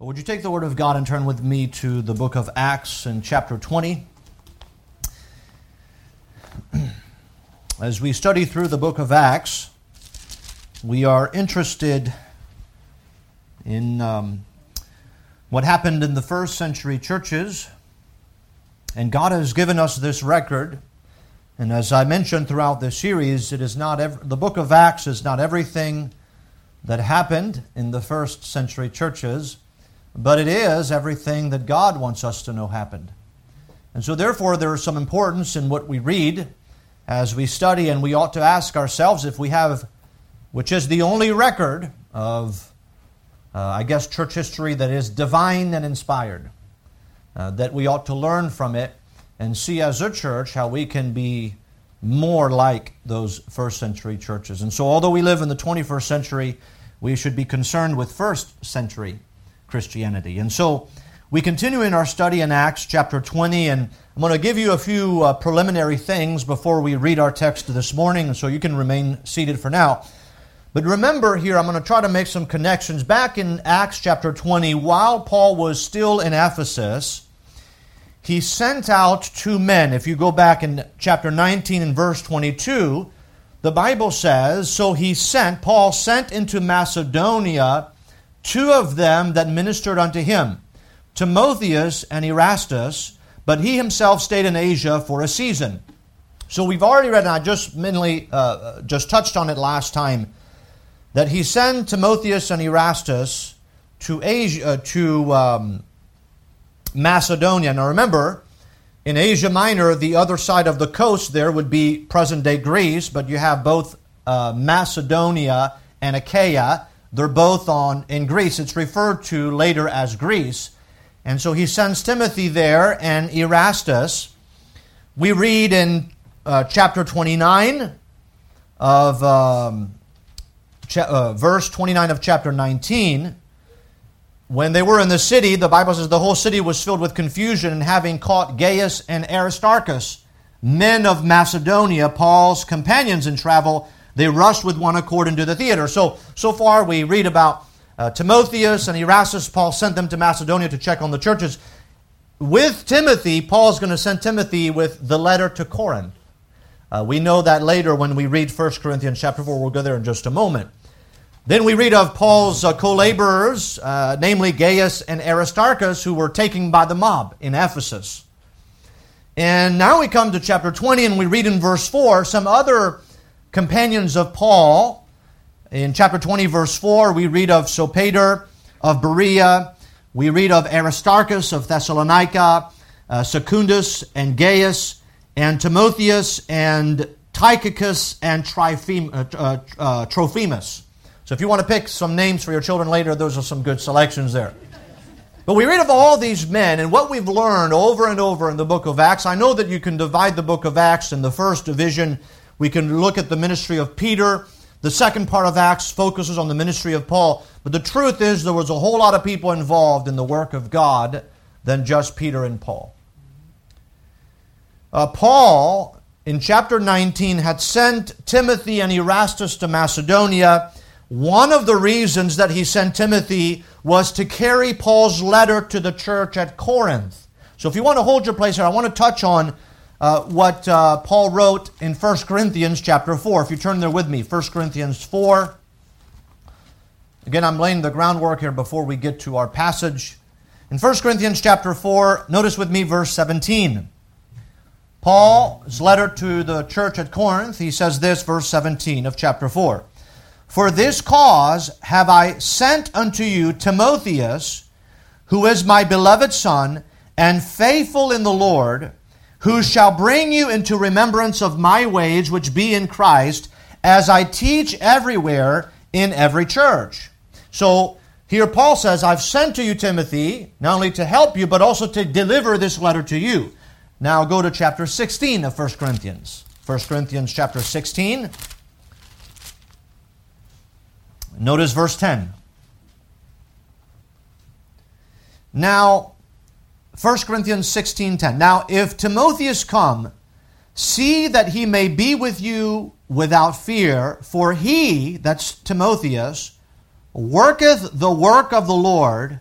Would you take the Word of God and turn with me to the book of Acts in chapter 20? As we study through the book of Acts, we are interested in um, what happened in the first century churches. And God has given us this record. And as I mentioned throughout this series, it is not ev- the book of Acts is not everything that happened in the first century churches but it is everything that God wants us to know happened. And so, therefore, there is some importance in what we read as we study, and we ought to ask ourselves if we have, which is the only record of, uh, I guess, church history that is divine and inspired, uh, that we ought to learn from it and see as a church how we can be more like those first century churches. And so, although we live in the 21st century, we should be concerned with first century Christianity. And so we continue in our study in Acts chapter 20, and I'm going to give you a few uh, preliminary things before we read our text this morning, so you can remain seated for now. But remember here, I'm going to try to make some connections. Back in Acts chapter 20, while Paul was still in Ephesus, he sent out two men. If you go back in chapter 19 and verse 22, the Bible says, So he sent, Paul sent into Macedonia two of them that ministered unto him, Timotheus and Erastus, but he himself stayed in Asia for a season. So we've already read, and I just mainly uh, just touched on it last time, that he sent Timotheus and Erastus to Asia, uh, to um, Macedonia. Now remember, in Asia Minor, the other side of the coast there would be present day Greece, but you have both uh, Macedonia and Achaia. They're both on in Greece. It's referred to later as Greece. And so he sends Timothy there and Erastus. We read in uh, chapter 29 of um, cha- uh, verse 29 of chapter 19. When they were in the city, the Bible says the whole city was filled with confusion, and having caught Gaius and Aristarchus, men of Macedonia, Paul's companions in travel, they rushed with one accord into the theater. So, so far we read about uh, Timotheus and Erastus. Paul sent them to Macedonia to check on the churches. With Timothy, Paul's going to send Timothy with the letter to Corinth. Uh, we know that later when we read 1 Corinthians chapter 4. We'll go there in just a moment. Then we read of Paul's uh, co laborers, uh, namely Gaius and Aristarchus, who were taken by the mob in Ephesus. And now we come to chapter 20 and we read in verse 4 some other companions of Paul. In chapter 20, verse 4, we read of Sopater of Berea. We read of Aristarchus of Thessalonica, uh, Secundus and Gaius, and Timotheus and Tychicus and Trifem, uh, uh, uh, Trophimus. So if you want to pick some names for your children later, those are some good selections there. But we read of all these men and what we've learned over and over in the book of Acts. I know that you can divide the book of Acts in the first division we can look at the ministry of Peter. The second part of Acts focuses on the ministry of Paul. But the truth is, there was a whole lot of people involved in the work of God than just Peter and Paul. Uh, Paul, in chapter 19, had sent Timothy and Erastus to Macedonia. One of the reasons that he sent Timothy was to carry Paul's letter to the church at Corinth. So if you want to hold your place here, I want to touch on uh, what uh, Paul wrote in 1 Corinthians chapter 4. If you turn there with me, 1 Corinthians 4. Again, I'm laying the groundwork here before we get to our passage. In 1 Corinthians chapter 4, notice with me verse 17. Paul's letter to the church at Corinth, he says this, verse 17 of chapter 4. For this cause have I sent unto you Timotheus, who is my beloved son, and faithful in the Lord, who shall bring you into remembrance of my ways which be in Christ, as I teach everywhere in every church. So here Paul says, I've sent to you Timothy, not only to help you, but also to deliver this letter to you. Now go to chapter 16 of 1 Corinthians. 1 Corinthians chapter 16. Notice verse 10. Now, 1 Corinthians 16:10. Now, if Timotheus come, see that he may be with you without fear, for he, that's Timotheus, worketh the work of the Lord,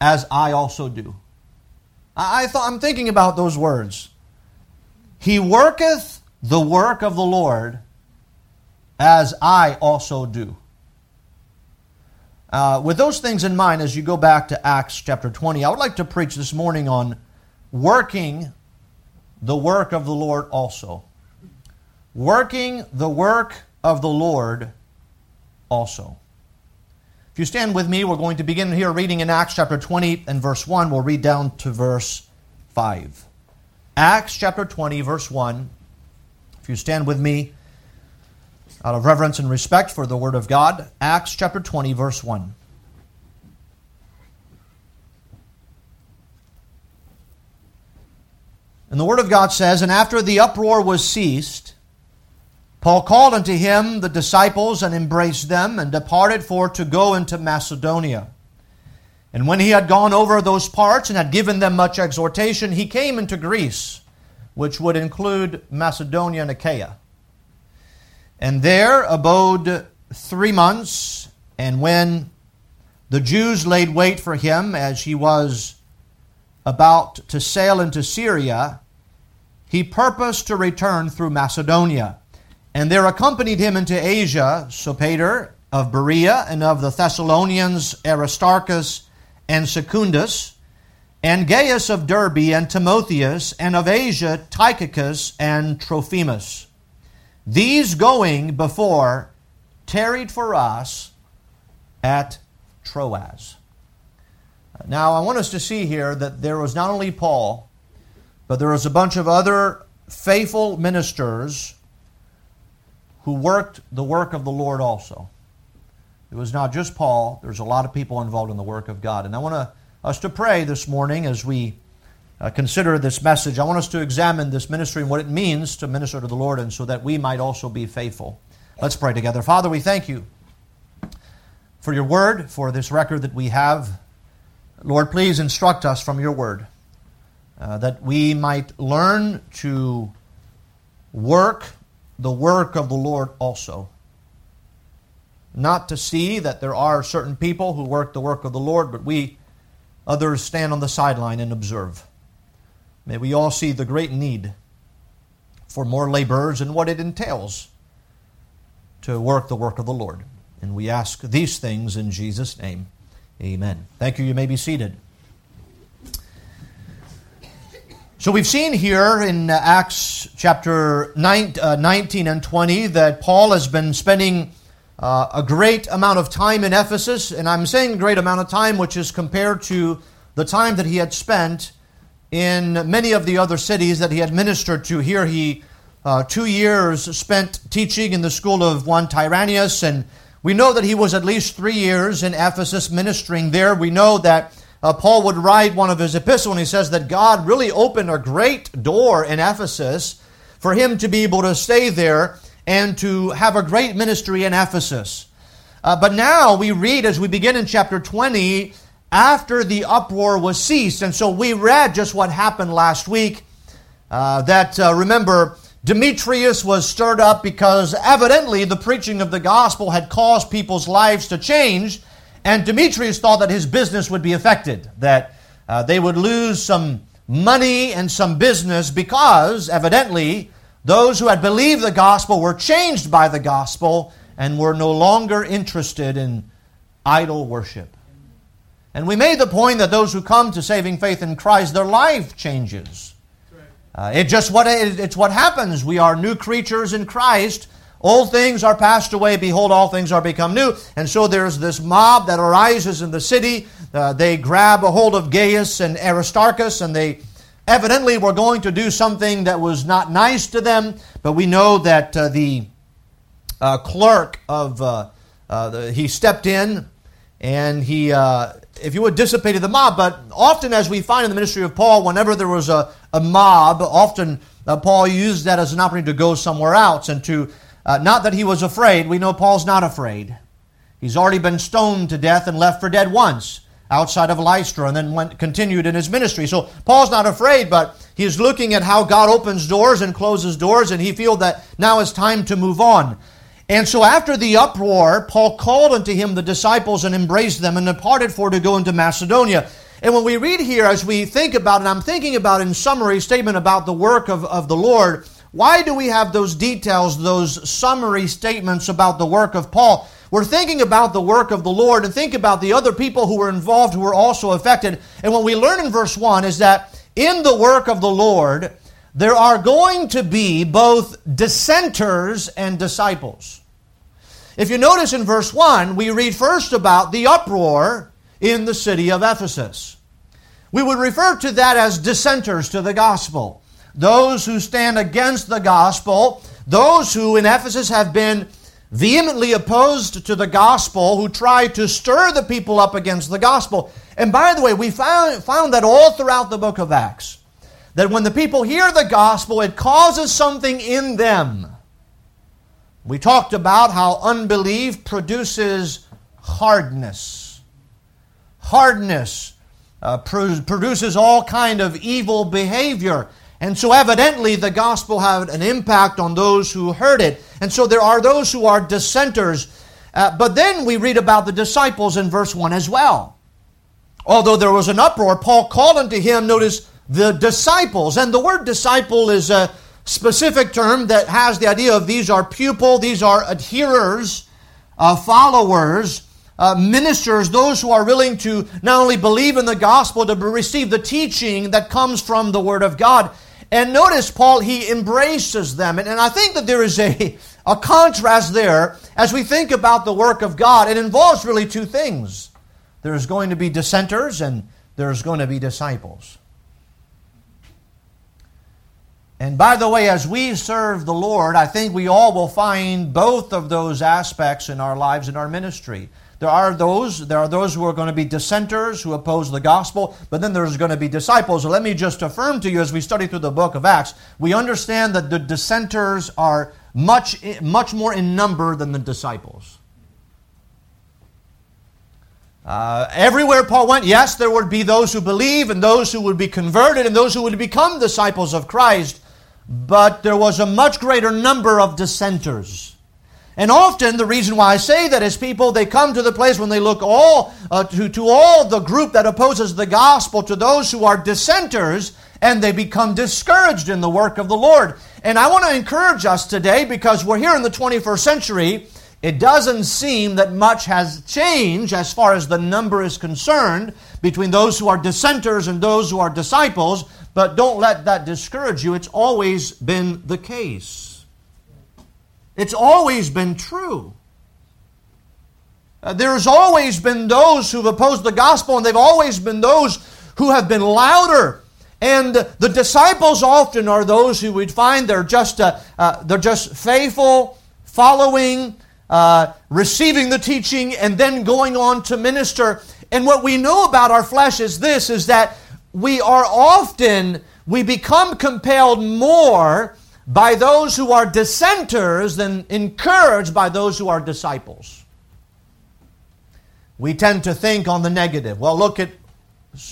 as I also do. I, I thought I'm thinking about those words. He worketh the work of the Lord as I also do. Uh, with those things in mind, as you go back to Acts chapter 20, I would like to preach this morning on working the work of the Lord also. Working the work of the Lord also. If you stand with me, we're going to begin here reading in Acts chapter 20 and verse 1. We'll read down to verse 5. Acts chapter 20, verse 1. If you stand with me, out of reverence and respect for the Word of God, Acts chapter 20, verse 1. And the Word of God says, And after the uproar was ceased, Paul called unto him the disciples and embraced them, and departed for to go into Macedonia. And when he had gone over those parts and had given them much exhortation, he came into Greece, which would include Macedonia and Achaia and there abode three months. And when the Jews laid wait for him as he was about to sail into Syria, he purposed to return through Macedonia. And there accompanied him into Asia Sopater of Berea, and of the Thessalonians Aristarchus and Secundus, and Gaius of Derbe, and Timotheus, and of Asia Tychicus and Trophimus. These going before tarried for us at Troas. Now, I want us to see here that there was not only Paul, but there was a bunch of other faithful ministers who worked the work of the Lord also. It was not just Paul, there's a lot of people involved in the work of God. And I want to, us to pray this morning as we uh, consider this message, I want us to examine this ministry and what it means to minister to the Lord, and so that we might also be faithful. Let's pray together. Father, we thank you for your word, for this record that we have. Lord, please instruct us from your word uh, that we might learn to work the work of the Lord also. Not to see that there are certain people who work the work of the Lord, but we others stand on the sideline and observe. May we all see the great need for more laborers and what it entails to work the work of the Lord. And we ask these things in Jesus' name. Amen. Thank you. You may be seated. So we've seen here in Acts chapter 19 uh, and 20 that Paul has been spending uh, a great amount of time in Ephesus, and I'm saying great amount of time, which is compared to the time that he had spent in many of the other cities that he had ministered to. Here he uh, two years spent teaching in the school of one Tyrannius, and we know that he was at least three years in Ephesus ministering there. We know that uh, Paul would write one of his epistles, and he says that God really opened a great door in Ephesus for him to be able to stay there and to have a great ministry in Ephesus. Uh, but now we read as we begin in chapter 20 after the uproar was ceased. And so we read just what happened last week. Uh, that, uh, remember, Demetrius was stirred up because evidently the preaching of the gospel had caused people's lives to change. And Demetrius thought that his business would be affected, that uh, they would lose some money and some business because, evidently, those who had believed the gospel were changed by the gospel and were no longer interested in idol worship. And we made the point that those who come to saving faith in Christ, their life changes. Uh, it just what it, it's what happens. We are new creatures in Christ. Old things are passed away. Behold, all things are become new. And so there's this mob that arises in the city. Uh, they grab a hold of Gaius and Aristarchus, and they evidently were going to do something that was not nice to them. But we know that uh, the uh, clerk of uh, uh, the, he stepped in and he uh, if you would, dissipated the mob. But often, as we find in the ministry of Paul, whenever there was a, a mob, often uh, Paul used that as an opportunity to go somewhere else and to, uh, not that he was afraid. We know Paul's not afraid. He's already been stoned to death and left for dead once outside of Lystra and then went, continued in his ministry. So Paul's not afraid, but he's looking at how God opens doors and closes doors, and he feels that now is time to move on. And so after the uproar, Paul called unto him the disciples and embraced them and departed for to go into Macedonia. And when we read here, as we think about, and I'm thinking about in summary statement about the work of, of the Lord, why do we have those details, those summary statements about the work of Paul? We're thinking about the work of the Lord and think about the other people who were involved who were also affected. And what we learn in verse 1 is that in the work of the Lord, there are going to be both dissenters and disciples. If you notice in verse 1, we read first about the uproar in the city of Ephesus. We would refer to that as dissenters to the gospel. Those who stand against the gospel, those who in Ephesus have been vehemently opposed to the gospel, who try to stir the people up against the gospel. And by the way, we found, found that all throughout the book of Acts, that when the people hear the gospel, it causes something in them. We talked about how unbelief produces hardness. Hardness uh, produces all kind of evil behavior. And so, evidently, the gospel had an impact on those who heard it. And so, there are those who are dissenters. Uh, but then we read about the disciples in verse 1 as well. Although there was an uproar, Paul called unto him, notice, the disciples. And the word disciple is a specific term that has the idea of these are pupil, these are adherers, uh, followers uh, ministers, those who are willing to not only believe in the gospel, to receive the teaching that comes from the Word of God. And notice, Paul, he embraces them. And, and I think that there is a, a contrast there as we think about the work of God. It involves really two things there's going to be dissenters, and there's going to be disciples. And by the way, as we serve the Lord, I think we all will find both of those aspects in our lives and our ministry. There are those, there are those who are going to be dissenters who oppose the gospel, but then there's going to be disciples. So let me just affirm to you as we study through the book of Acts, we understand that the dissenters are much, much more in number than the disciples. Uh, everywhere Paul went, yes, there would be those who believe and those who would be converted and those who would become disciples of Christ, but there was a much greater number of dissenters. And often the reason why I say that is people they come to the place when they look all uh, to, to all the group that opposes the gospel, to those who are dissenters, and they become discouraged in the work of the Lord. And I want to encourage us today because we're here in the 21st century. It doesn't seem that much has changed as far as the number is concerned between those who are dissenters and those who are disciples, but don't let that discourage you. It's always been the case. It's always been true. Uh, there's always been those who've opposed the gospel, and they've always been those who have been louder. And the disciples often are those who we'd find they're just uh, uh, they're just faithful, following, uh, receiving the teaching, and then going on to minister. And what we know about our flesh is this: is that we are often we become compelled more by those who are dissenters than encouraged by those who are disciples. We tend to think on the negative. Well, look at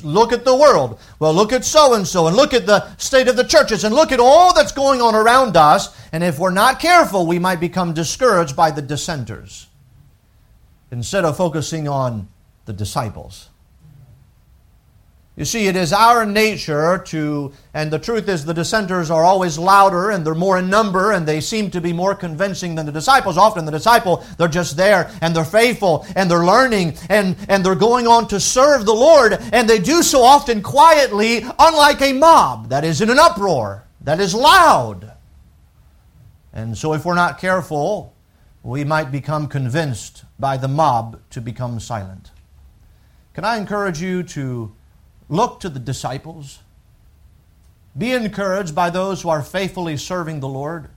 look at the world. Well, look at so and so and look at the state of the churches and look at all that's going on around us, and if we're not careful, we might become discouraged by the dissenters instead of focusing on the disciples. You see, it is our nature to, and the truth is the dissenters are always louder and they're more in number and they seem to be more convincing than the disciples. Often the disciple, they're just there and they're faithful and they're learning and, and they're going on to serve the Lord and they do so often quietly, unlike a mob that is in an uproar, that is loud. And so if we're not careful, we might become convinced by the mob to become silent. Can I encourage you to Look to the disciples. Be encouraged by those who are faithfully serving the Lord.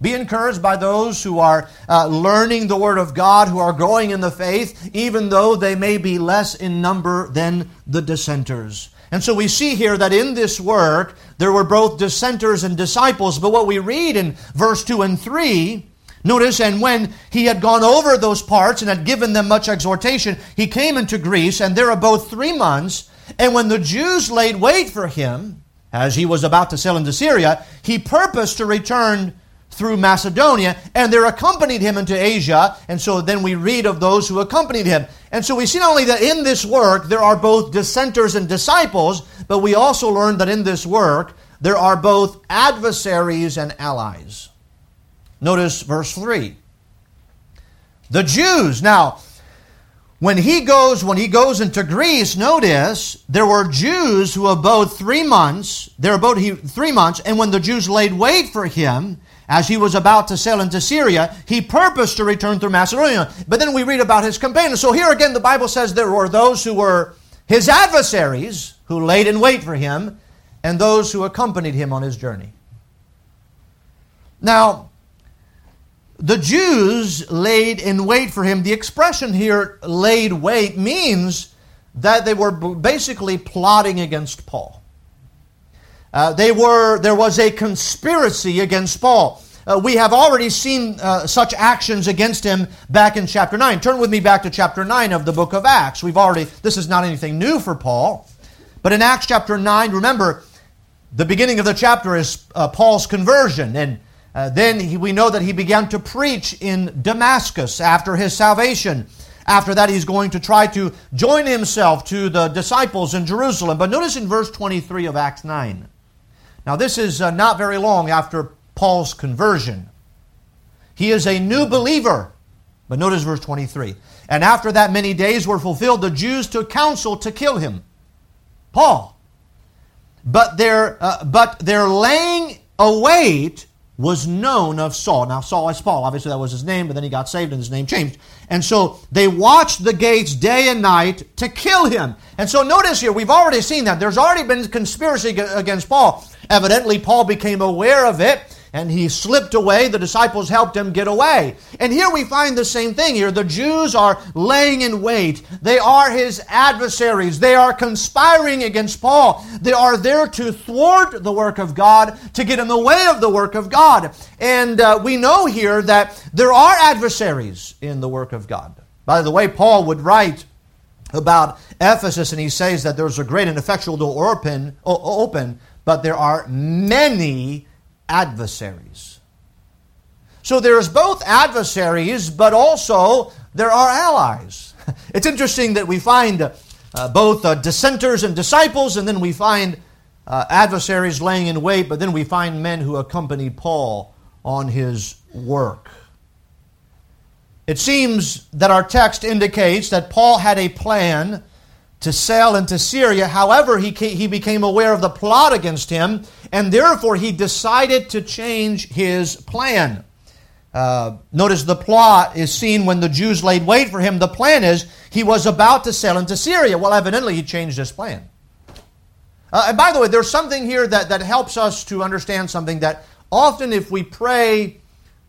Be encouraged by those who are uh, learning the Word of God, who are growing in the faith, even though they may be less in number than the dissenters. And so we see here that in this work, there were both dissenters and disciples. But what we read in verse 2 and 3, notice, and when he had gone over those parts and had given them much exhortation, he came into Greece, and there abode three months. And when the Jews laid wait for him, as he was about to sail into Syria, he purposed to return through Macedonia, and there accompanied him into Asia. And so then we read of those who accompanied him. And so we see not only that in this work there are both dissenters and disciples, but we also learn that in this work there are both adversaries and allies. Notice verse 3. The Jews. Now, when he goes when he goes into Greece, notice there were Jews who abode three months. There abode he three months, and when the Jews laid wait for him, as he was about to sail into Syria, he purposed to return through Macedonia. But then we read about his companions. So here again, the Bible says there were those who were his adversaries who laid in wait for him, and those who accompanied him on his journey. Now, the Jews laid in wait for him. The expression here, laid wait, means that they were basically plotting against Paul. Uh, they were, there was a conspiracy against Paul. Uh, we have already seen uh, such actions against him back in chapter 9. Turn with me back to chapter 9 of the book of Acts. We've already, this is not anything new for Paul. But in Acts chapter 9, remember, the beginning of the chapter is uh, Paul's conversion. And uh, then he, we know that he began to preach in Damascus after his salvation. After that, he's going to try to join himself to the disciples in Jerusalem. But notice in verse 23 of Acts 9. Now, this is uh, not very long after Paul's conversion. He is a new believer. But notice verse 23. And after that many days were fulfilled, the Jews took counsel to kill him. Paul. But their, uh, but their laying await was known of Saul. Now, Saul is Paul. Obviously, that was his name, but then he got saved and his name changed. And so they watched the gates day and night to kill him. And so notice here, we've already seen that. There's already been conspiracy against Paul. Evidently, Paul became aware of it and he slipped away. The disciples helped him get away. And here we find the same thing here. The Jews are laying in wait. They are his adversaries. They are conspiring against Paul. They are there to thwart the work of God, to get in the way of the work of God. And uh, we know here that there are adversaries in the work of God. By the way, Paul would write about Ephesus, and he says that there's a great and effectual door open, open, but there are many adversaries. So there's both adversaries, but also there are allies. It's interesting that we find uh, both uh, dissenters and disciples, and then we find uh, adversaries laying in wait, but then we find men who accompany Paul on his work. It seems that our text indicates that Paul had a plan to sail into Syria. However, he, he became aware of the plot against him, and therefore he decided to change his plan. Uh, notice the plot is seen when the Jews laid wait for him. The plan is he was about to sail into Syria. Well, evidently, he changed his plan. Uh, and by the way, there's something here that, that helps us to understand something that often if we pray,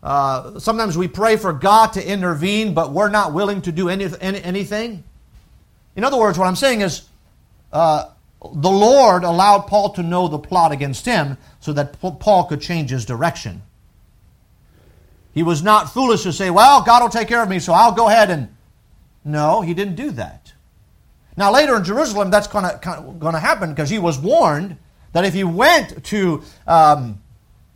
uh, sometimes we pray for God to intervene, but we're not willing to do any, any, anything. In other words, what I'm saying is uh, the Lord allowed Paul to know the plot against him so that Paul could change his direction. He was not foolish to say, Well, God will take care of me, so I'll go ahead and. No, he didn't do that. Now, later in Jerusalem, that's going to happen because he was warned that if he went to, um,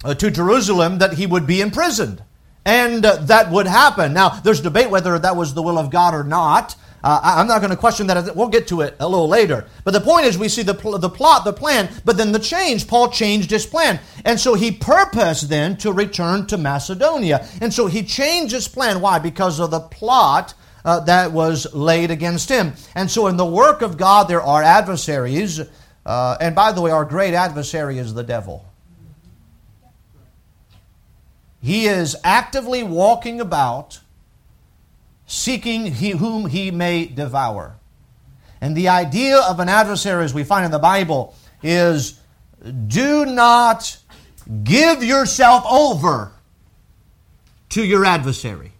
uh, to Jerusalem, that he would be imprisoned. And uh, that would happen. Now, there's debate whether that was the will of God or not. Uh, I'm not going to question that. We'll get to it a little later. But the point is, we see the, pl- the plot, the plan, but then the change. Paul changed his plan. And so he purposed then to return to Macedonia. And so he changed his plan. Why? Because of the plot uh, that was laid against him. And so in the work of God, there are adversaries. Uh, and by the way, our great adversary is the devil. He is actively walking about seeking he, whom he may devour. And the idea of an adversary, as we find in the Bible, is do not give yourself over to your adversary.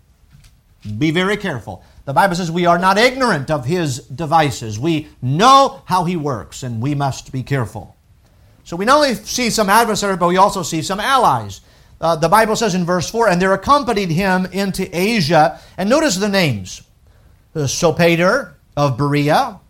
Be very careful. The Bible says we are not ignorant of his devices. We know how he works, and we must be careful. So we not only see some adversaries, but we also see some allies. Uh, the Bible says in verse 4, and there accompanied him into Asia. And notice the names the Sopater of Berea,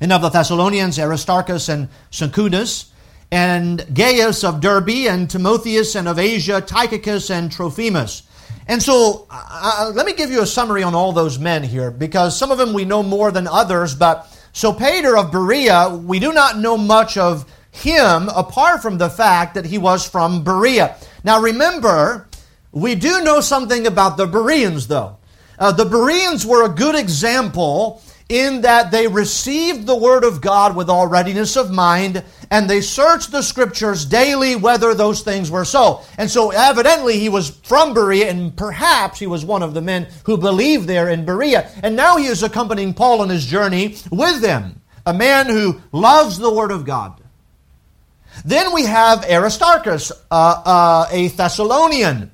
and of the Thessalonians, Aristarchus and Secundus, and Gaius of Derbe, and Timotheus, and of Asia, Tychicus, and Trophimus. And so, uh, uh, let me give you a summary on all those men here, because some of them we know more than others. But Sopater of Berea, we do not know much of him apart from the fact that he was from Berea. Now, remember, we do know something about the Bereans, though. Uh, the Bereans were a good example in that they received the Word of God with all readiness of mind, and they searched the Scriptures daily whether those things were so. And so, evidently, he was from Berea, and perhaps he was one of the men who believed there in Berea. And now he is accompanying Paul on his journey with them, a man who loves the Word of God. Then we have Aristarchus, uh, uh, a Thessalonian.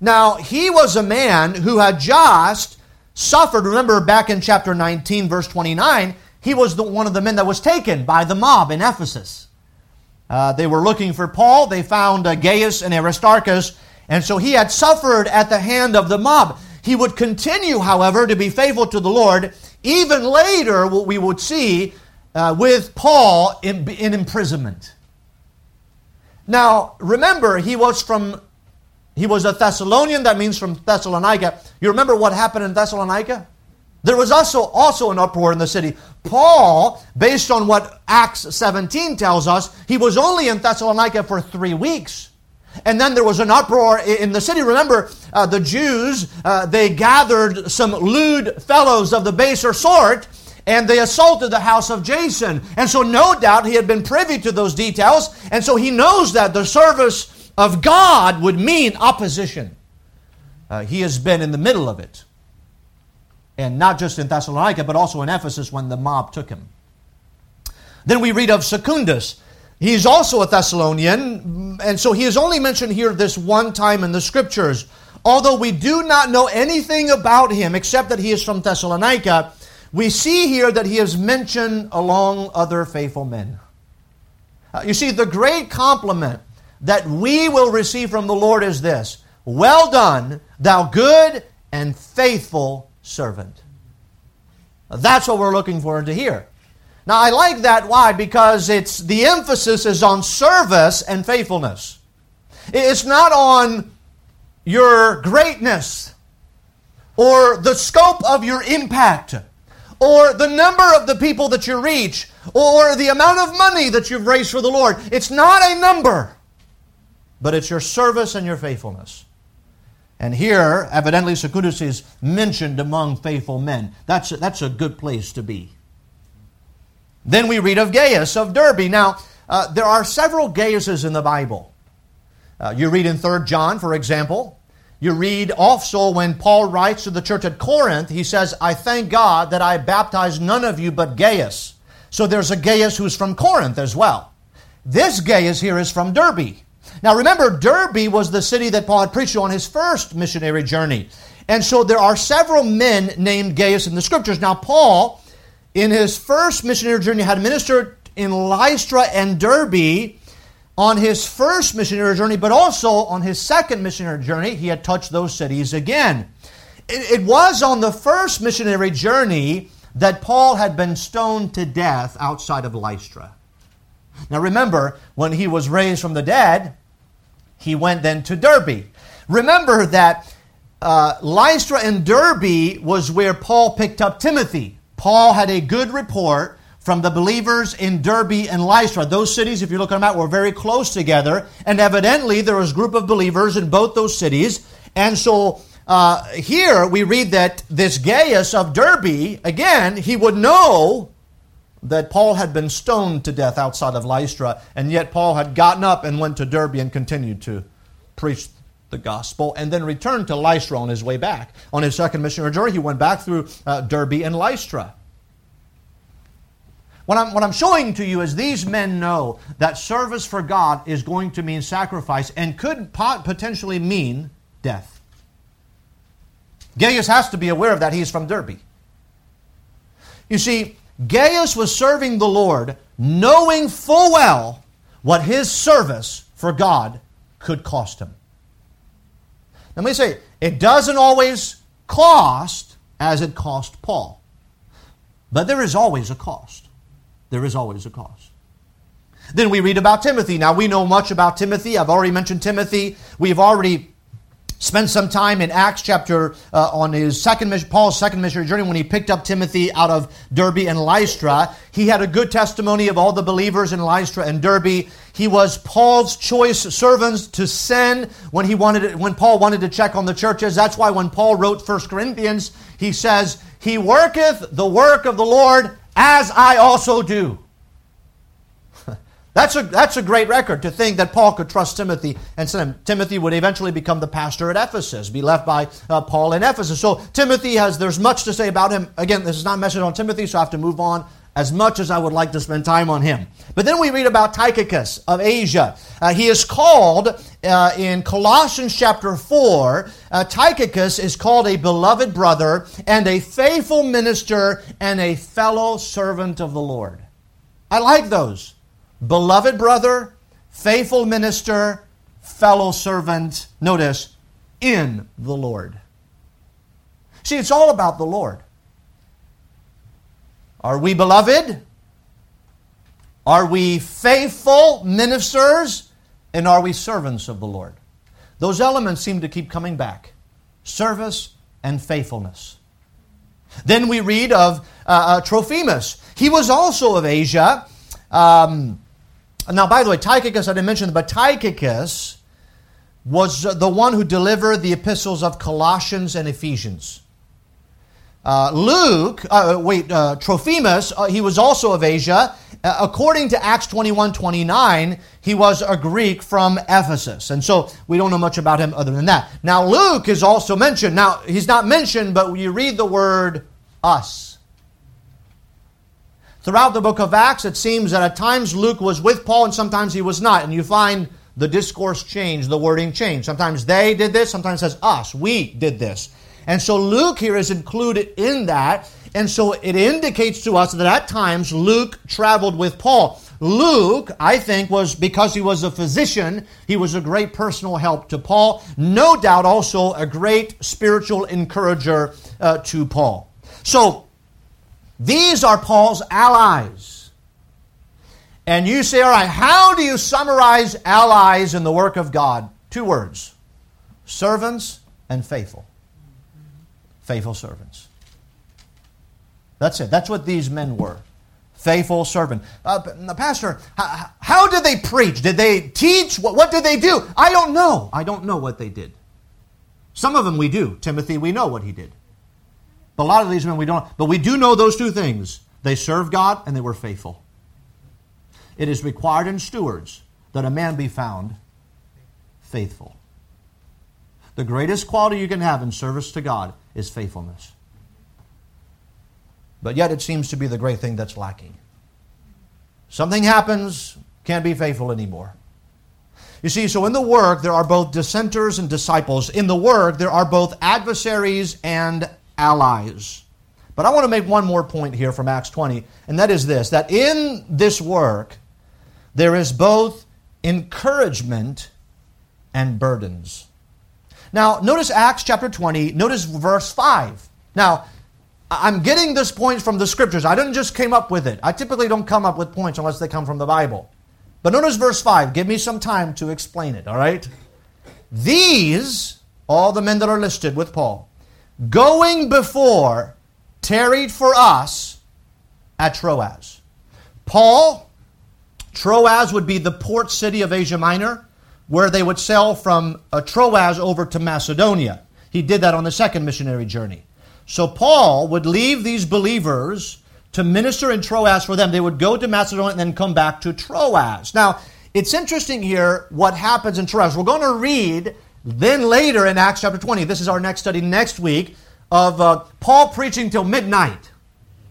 Now, he was a man who had just suffered. Remember back in chapter 19, verse 29, he was the, one of the men that was taken by the mob in Ephesus. Uh, they were looking for Paul. They found uh, Gaius and Aristarchus, and so he had suffered at the hand of the mob. He would continue, however, to be faithful to the Lord. Even later, what we would see uh, with Paul in, in imprisonment. Now, remember, he was from he was a Thessalonian, that means from Thessalonica. You remember what happened in Thessalonica? There was also, also an uproar in the city. Paul, based on what Acts 17 tells us, he was only in Thessalonica for three weeks. And then there was an uproar in the city. Remember, uh, the Jews, uh, they gathered some lewd fellows of the baser sort, and they assaulted the house of Jason. And so, no doubt, he had been privy to those details, and so he knows that the service of God would mean opposition. Uh, he has been in the middle of it. And not just in Thessalonica, but also in Ephesus when the mob took him. Then we read of Secundus. He's also a Thessalonian, and so he is only mentioned here this one time in the scriptures. Although we do not know anything about him except that he is from Thessalonica, we see here that he is mentioned along other faithful men. Uh, you see, the great compliment that we will receive from the Lord is this Well done, thou good and faithful servant. That's what we're looking for to hear. Now, I like that. Why? Because it's the emphasis is on service and faithfulness. It's not on your greatness or the scope of your impact or the number of the people that you reach or the amount of money that you've raised for the Lord. It's not a number but it's your service and your faithfulness. And here, evidently, Secundus is mentioned among faithful men. That's a, that's a good place to be. Then we read of Gaius of Derbe. Now, uh, there are several Gaiuses in the Bible. Uh, you read in 3 John, for example. You read also when Paul writes to the church at Corinth, he says, I thank God that I baptized none of you but Gaius. So there's a Gaius who's from Corinth as well. This Gaius here is from Derbe. Now remember, Derbe was the city that Paul had preached on his first missionary journey. And so there are several men named Gaius in the scriptures. Now, Paul, in his first missionary journey, had ministered in Lystra and Derbe on his first missionary journey, but also on his second missionary journey, he had touched those cities again. It, it was on the first missionary journey that Paul had been stoned to death outside of Lystra. Now remember, when he was raised from the dead, he went then to Derbe. Remember that uh, Lystra and Derbe was where Paul picked up Timothy. Paul had a good report from the believers in Derbe and Lystra. Those cities, if you look at them out, were very close together, and evidently there was a group of believers in both those cities. And so uh, here we read that this Gaius of Derbe, again, he would know that Paul had been stoned to death outside of Lystra, and yet Paul had gotten up and went to Derbe and continued to preach the gospel, and then returned to Lystra on his way back. On his second missionary journey, he went back through uh, Derbe and Lystra. What I'm, what I'm showing to you is these men know that service for God is going to mean sacrifice and could pot- potentially mean death. Gaius has to be aware of that. He's from Derbe. You see, Gaius was serving the Lord, knowing full well what his service for God could cost him. Let me say, it doesn't always cost as it cost Paul. But there is always a cost. There is always a cost. Then we read about Timothy. Now we know much about Timothy. I've already mentioned Timothy. We've already spent some time in Acts chapter uh, on his second Paul's second missionary journey when he picked up Timothy out of Derbe and Lystra. He had a good testimony of all the believers in Lystra and Derbe. He was Paul's choice servants to send when he wanted it, when Paul wanted to check on the churches. That's why when Paul wrote 1 Corinthians, he says, "He worketh the work of the Lord as I also do." That's a, that's a great record to think that Paul could trust Timothy and send him. Timothy would eventually become the pastor at Ephesus, be left by uh, Paul in Ephesus. So Timothy has, there's much to say about him. Again, this is not a message on Timothy, so I have to move on as much as I would like to spend time on him. But then we read about Tychicus of Asia. Uh, he is called uh, in Colossians chapter 4, uh, Tychicus is called a beloved brother and a faithful minister and a fellow servant of the Lord. I like those beloved brother, faithful minister, fellow servant, notice, in the Lord. See, it's all about the Lord. Are we beloved? Are we faithful ministers? And are we servants of the Lord? Those elements seem to keep coming back service and faithfulness. Then we read of uh, uh, Trophimus. He was also of Asia. Um, now, by the way, Tychicus, I didn't mention, but Tychicus was the one who delivered the epistles of Colossians and Ephesians. Uh, Luke, uh, wait, uh, Trophimus, uh, he was also of Asia. Uh, according to Acts 21 29, he was a Greek from Ephesus. And so we don't know much about him other than that. Now, Luke is also mentioned. Now, he's not mentioned, but you read the word us. Throughout the book of Acts, it seems that at times Luke was with Paul and sometimes he was not. And you find the discourse change, the wording change. Sometimes they did this, sometimes it says us, we did this. And so Luke here is included in that. And so it indicates to us that at times Luke traveled with Paul. Luke, I think, was because he was a physician, he was a great personal help to Paul. No doubt also a great spiritual encourager uh, to Paul. So these are Paul's allies. And you say, all right, how do you summarize allies in the work of God? Two words servants and faithful. Faithful servants. That's it. That's what these men were. Faithful servant. Uh, Pastor, how, how, did they preach? Did they teach? What, what did they do? I don't know. I don't know what they did. Some of them we do. Timothy, we know what he did. But a lot of these men we don't. But we do know those two things. They served God and they were faithful. It is required in stewards that a man be found faithful. The greatest quality you can have in service to God is faithfulness. But yet it seems to be the great thing that's lacking. Something happens, can't be faithful anymore. You see, so in the work, there are both dissenters and disciples. In the work, there are both adversaries and allies. But I want to make one more point here from Acts 20, and that is this that in this work, there is both encouragement and burdens. Now, notice Acts chapter 20, notice verse 5. Now, I'm getting this point from the scriptures. I didn't just came up with it. I typically don't come up with points unless they come from the Bible. But notice verse 5. Give me some time to explain it, all right? These, all the men that are listed with Paul, going before tarried for us at Troas. Paul, Troas would be the port city of Asia Minor, where they would sail from uh, Troas over to Macedonia. He did that on the second missionary journey. So Paul would leave these believers to minister in Troas for them. They would go to Macedonia and then come back to Troas. Now, it's interesting here what happens in Troas. We're going to read then later in Acts chapter 20, this is our next study next week, of uh, Paul preaching till midnight.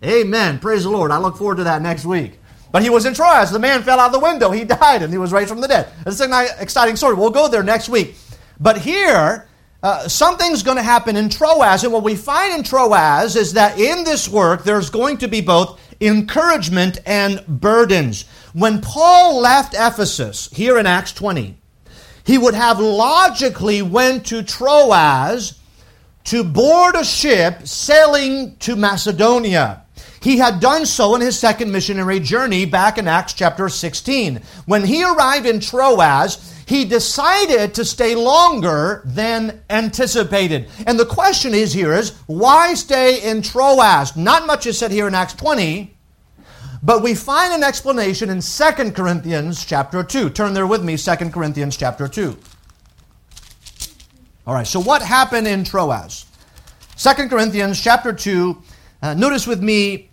Amen. Praise the Lord. I look forward to that next week. But he was in Troas. The man fell out of the window. He died and he was raised from the dead. It's an exciting story. We'll go there next week. But here, uh, something's going to happen in Troas. And what we find in Troas is that in this work, there's going to be both encouragement and burdens. When Paul left Ephesus, here in Acts 20, he would have logically went to Troas to board a ship sailing to Macedonia. He had done so in his second missionary journey back in Acts chapter 16. When he arrived in Troas, he decided to stay longer than anticipated. And the question is here is why stay in Troas? Not much is said here in Acts 20, but we find an explanation in 2 Corinthians chapter 2. Turn there with me, 2 Corinthians chapter 2. All right, so what happened in Troas? 2 Corinthians chapter 2. Uh, notice with me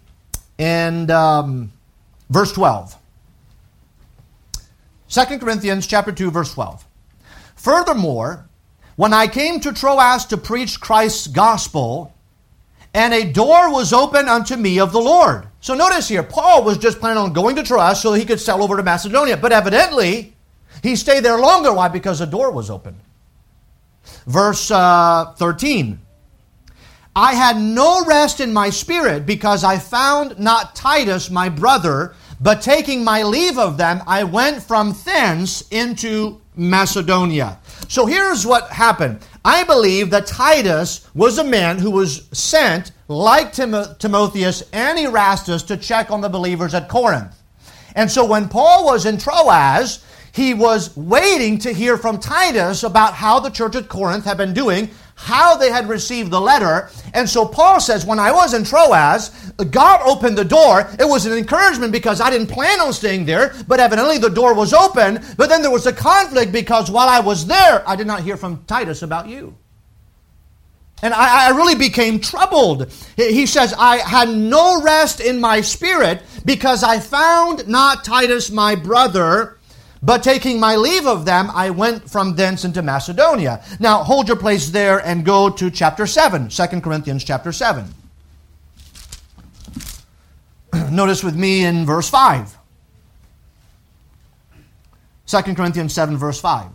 in um, verse 12. 2 Corinthians chapter 2 verse 12. Furthermore, when I came to Troas to preach Christ's gospel, and a door was opened unto me of the Lord. So notice here, Paul was just planning on going to Troas so he could sail over to Macedonia, but evidently he stayed there longer. Why? Because a door was open. Verse uh, 13. I had no rest in my spirit because I found not Titus, my brother, but taking my leave of them, I went from thence into Macedonia. So here's what happened. I believe that Titus was a man who was sent, like Tim- Timotheus and Erastus, to check on the believers at Corinth. And so when Paul was in Troas, he was waiting to hear from Titus about how the church at Corinth had been doing how they had received the letter. And so Paul says, when I was in Troas, God opened the door. It was an encouragement because I didn't plan on staying there, but evidently the door was open. But then there was a conflict because while I was there, I did not hear from Titus about you. And I, I really became troubled. He says, I had no rest in my spirit because I found not Titus my brother but taking my leave of them, I went from thence into Macedonia. Now, hold your place there and go to chapter 7, 2 Corinthians chapter 7. Notice with me in verse 5. 2 Corinthians 7, verse 5.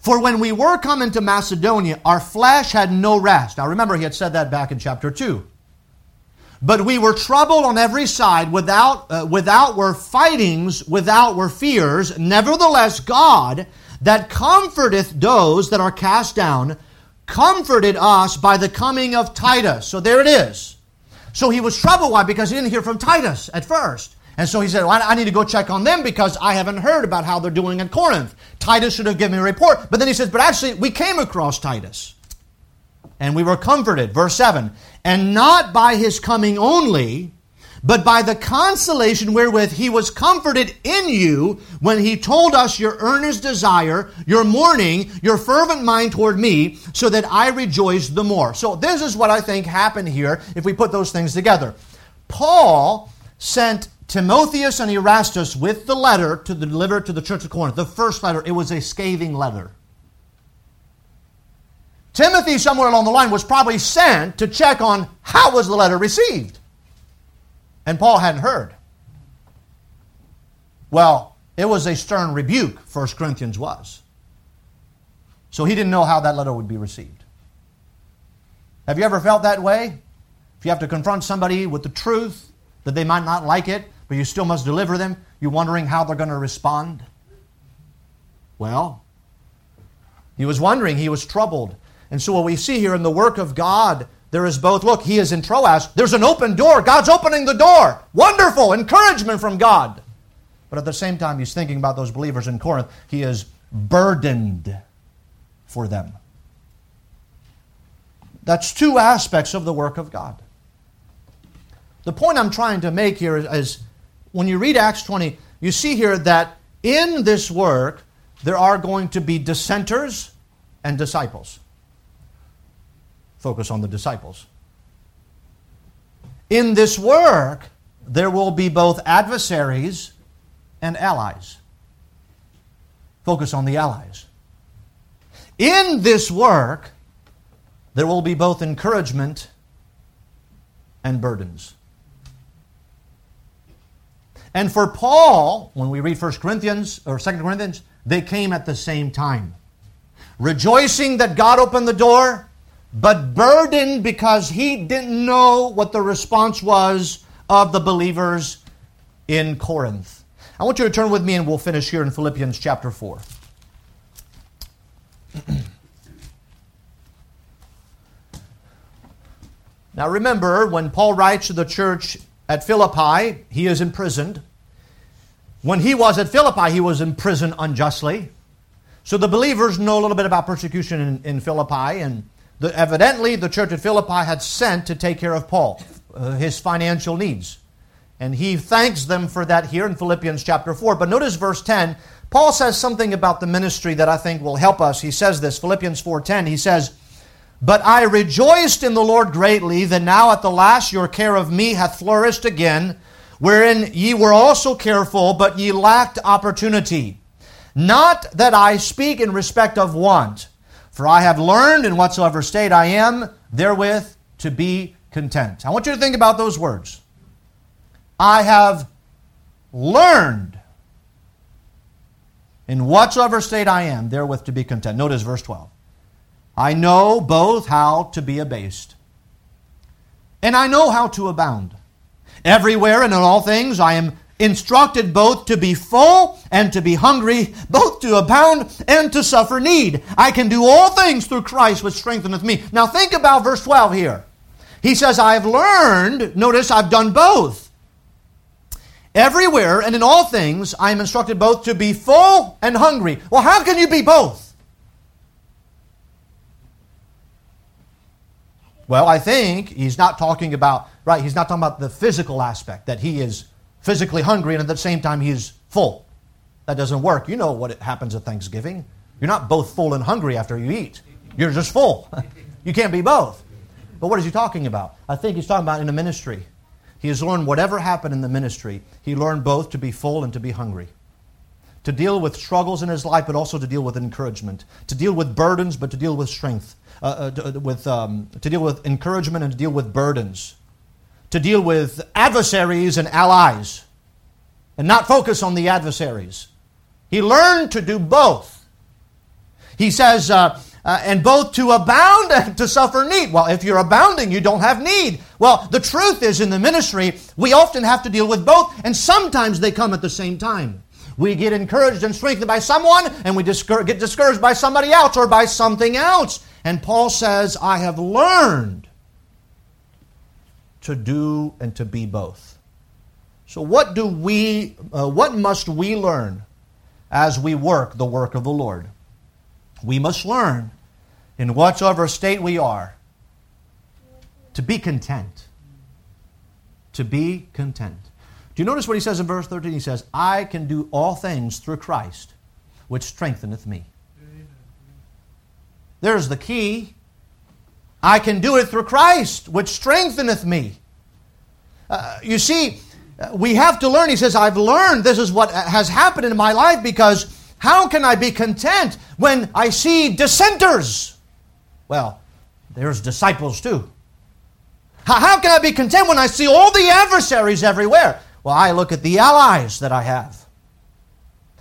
For when we were come into Macedonia, our flesh had no rest. Now remember, he had said that back in chapter 2. But we were troubled on every side. Without, uh, without were fightings, without were fears. Nevertheless, God, that comforteth those that are cast down, comforted us by the coming of Titus. So there it is. So he was troubled. Why? Because he didn't hear from Titus at first. And so he said, well, I need to go check on them because I haven't heard about how they're doing in Corinth. Titus should have given me a report. But then he says, but actually, we came across Titus and we were comforted. Verse 7 And not by his coming only, but by the consolation wherewith he was comforted in you when he told us your earnest desire, your mourning, your fervent mind toward me, so that I rejoiced the more. So, this is what I think happened here if we put those things together. Paul sent Timotheus and Erastus with the letter to deliver to the church of Corinth. The first letter, it was a scathing letter. Timothy, somewhere along the line, was probably sent to check on how was the letter received. And Paul hadn't heard. Well, it was a stern rebuke, 1 Corinthians was. So he didn't know how that letter would be received. Have you ever felt that way? If you have to confront somebody with the truth, that they might not like it, but you still must deliver them, you're wondering how they're going to respond? Well, he was wondering, he was troubled. And so what we see here in the work of God, there is both, look, he is in Troas. There's an open door. God's opening the door. Wonderful encouragement from God. But at the same time, he's thinking about those believers in Corinth. He is burdened for them. That's two aspects of the work of God. The point I'm trying to make here is, is when you read Acts 20, you see here that in this work, there are going to be dissenters and disciples focus on the disciples. In this work, there will be both adversaries and allies. Focus on the allies. In this work, there will be both encouragement and burdens. And for Paul, when we read 1 Corinthians or 2 Corinthians, they came at the same time. Rejoicing that God opened the door but burdened because he didn't know what the response was of the believers in Corinth. I want you to turn with me and we'll finish here in Philippians chapter 4. Now remember, when Paul writes to the church at Philippi, he is imprisoned. When he was at Philippi, he was imprisoned unjustly. So the believers know a little bit about persecution in, in Philippi, and the, evidently the church at Philippi had sent to take care of Paul, uh, his financial needs. And he thanks them for that here in Philippians chapter 4. But notice verse 10. Paul says something about the ministry that I think will help us. He says this, Philippians 4:10. He says, "But I rejoiced in the Lord greatly that now at the last your care of me hath flourished again, wherein ye were also careful, but ye lacked opportunity. Not that I speak in respect of want, for I have learned in whatsoever state I am therewith to be content." I want you to think about those words. I have learned in whatsoever state I am, therewith to be content. Notice verse 12. I know both how to be abased, and I know how to abound. Everywhere and in all things I am instructed both to be full and to be hungry, both to abound and to suffer need. I can do all things through Christ which strengtheneth me. Now think about verse 12 here. He says, I have learned, notice I've done both Everywhere and in all things, I am instructed both to be full and hungry. Well, how can you be both? Well, I think he's not talking about, right, he's not talking about the physical aspect, that he is physically hungry and at the same time he's full. That doesn't work. You know what happens at Thanksgiving. You're not both full and hungry after you eat, you're just full. you can't be both. But what is he talking about? I think he's talking about in the ministry. He has learned whatever happened in the ministry, he learned both to be full and to be hungry. To deal with struggles in his life, but also to deal with encouragement. To deal with burdens, but to deal with strength. Uh, uh, uh, with, um, to deal with encouragement and to deal with burdens. To deal with adversaries and allies. And not focus on the adversaries. He learned to do both. He says, uh, uh, and both to abound and to suffer need. Well, if you're abounding, you don't have need. Well, the truth is in the ministry, we often have to deal with both, and sometimes they come at the same time. We get encouraged and strengthened by someone, and we discour- get discouraged by somebody else or by something else. And Paul says, I have learned to do and to be both. So, what do we, uh, what must we learn as we work the work of the Lord? We must learn, in whatsoever state we are, to be content. To be content. Do you notice what he says in verse 13? He says, I can do all things through Christ, which strengtheneth me. There's the key. I can do it through Christ, which strengtheneth me. Uh, you see, we have to learn. He says, I've learned this is what has happened in my life because how can I be content when I see dissenters? Well, there's disciples too. How can I be content when I see all the adversaries everywhere? Well, I look at the allies that I have.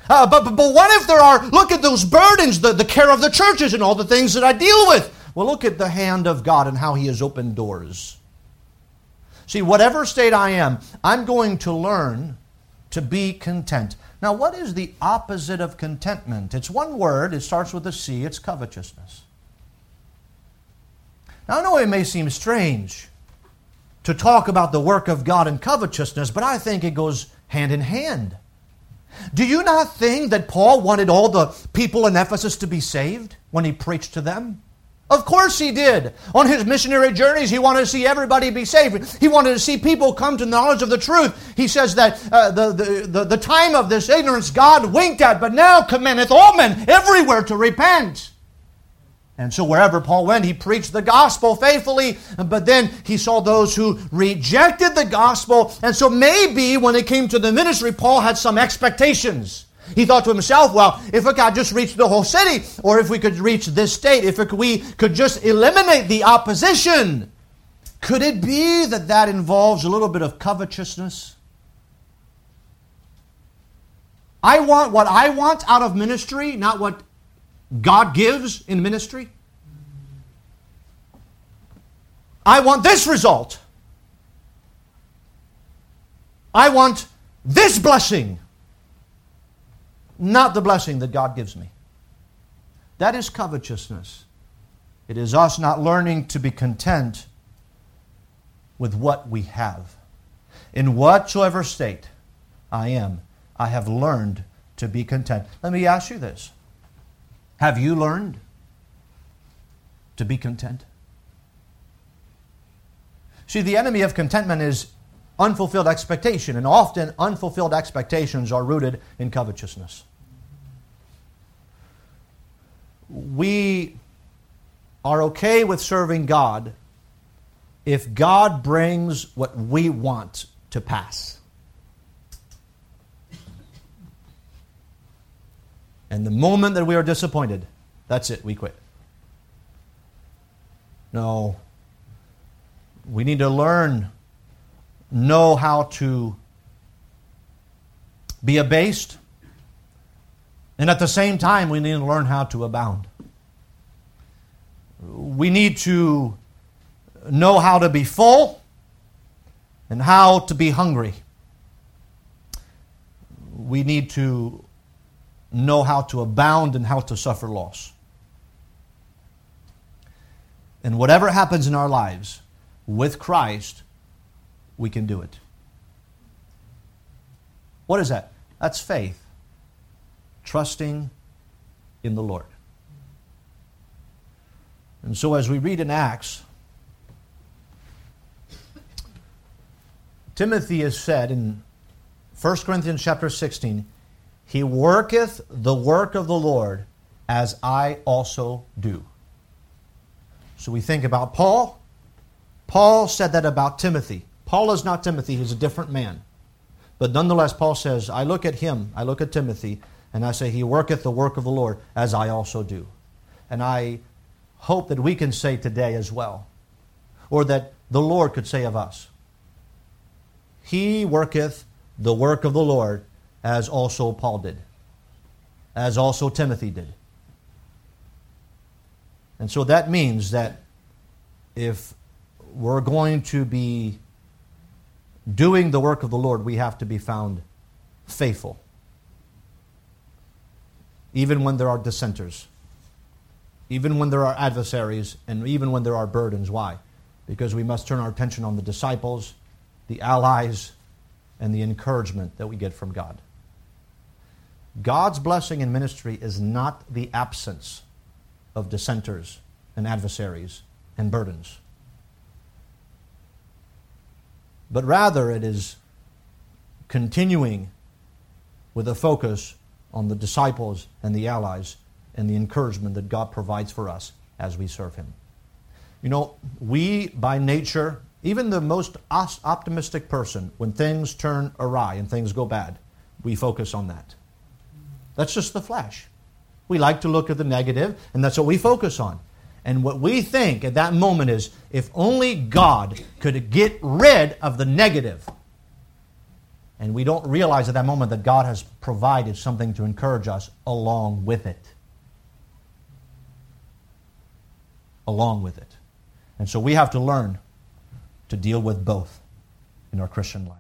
Uh, but, but, but what if there are, look at those burdens, the, the care of the churches and all the things that I deal with. Well, look at the hand of God and how He has opened doors. See, whatever state I am, I'm going to learn to be content. Now, what is the opposite of contentment? It's one word, it starts with a C, it's covetousness. Now, I know it may seem strange to talk about the work of God and covetousness, but I think it goes hand in hand. Do you not think that Paul wanted all the people in Ephesus to be saved when he preached to them? Of course he did. On his missionary journeys, he wanted to see everybody be saved. He wanted to see people come to knowledge of the truth. He says that uh, the, the, the, the time of this ignorance God winked at, but now commandeth all men everywhere to repent. And so wherever Paul went, he preached the gospel faithfully, but then he saw those who rejected the gospel. And so maybe when it came to the ministry, Paul had some expectations. He thought to himself, well, if we could just reach the whole city, or if we could reach this state, if we could just eliminate the opposition, could it be that that involves a little bit of covetousness? I want what I want out of ministry, not what God gives in ministry. I want this result. I want this blessing not the blessing that God gives me. That is covetousness. It is us not learning to be content with what we have. In whatsoever state I am, I have learned to be content. Let me ask you this Have you learned to be content? See, the enemy of contentment is unfulfilled expectation, and often unfulfilled expectations are rooted in covetousness. We are okay with serving God if God brings what we want to pass. And the moment that we are disappointed, that's it, we quit. No. We need to learn, know how to be abased, and at the same time, we need to learn how to abound. We need to know how to be full and how to be hungry. We need to know how to abound and how to suffer loss. And whatever happens in our lives with Christ, we can do it. What is that? That's faith, trusting in the Lord. And so, as we read in Acts, Timothy is said in 1 Corinthians chapter 16, He worketh the work of the Lord as I also do. So we think about Paul. Paul said that about Timothy. Paul is not Timothy, he's a different man. But nonetheless, Paul says, I look at him, I look at Timothy, and I say, He worketh the work of the Lord as I also do. And I hope that we can say today as well, or that the Lord could say of us, he worketh the work of the Lord, as also Paul did, as also Timothy did. And so that means that if we're going to be doing the work of the Lord, we have to be found faithful. Even when there are dissenters, even when there are adversaries, and even when there are burdens. Why? Because we must turn our attention on the disciples the allies, and the encouragement that we get from God. God's blessing in ministry is not the absence of dissenters and adversaries and burdens, but rather it is continuing with a focus on the disciples and the allies and the encouragement that God provides for us as we serve Him. You know, we by nature even the most optimistic person, when things turn awry and things go bad, we focus on that. That's just the flesh. We like to look at the negative, and that's what we focus on. And what we think at that moment is if only God could get rid of the negative. And we don't realize at that moment that God has provided something to encourage us along with it. Along with it. And so we have to learn to deal with both in our Christian life.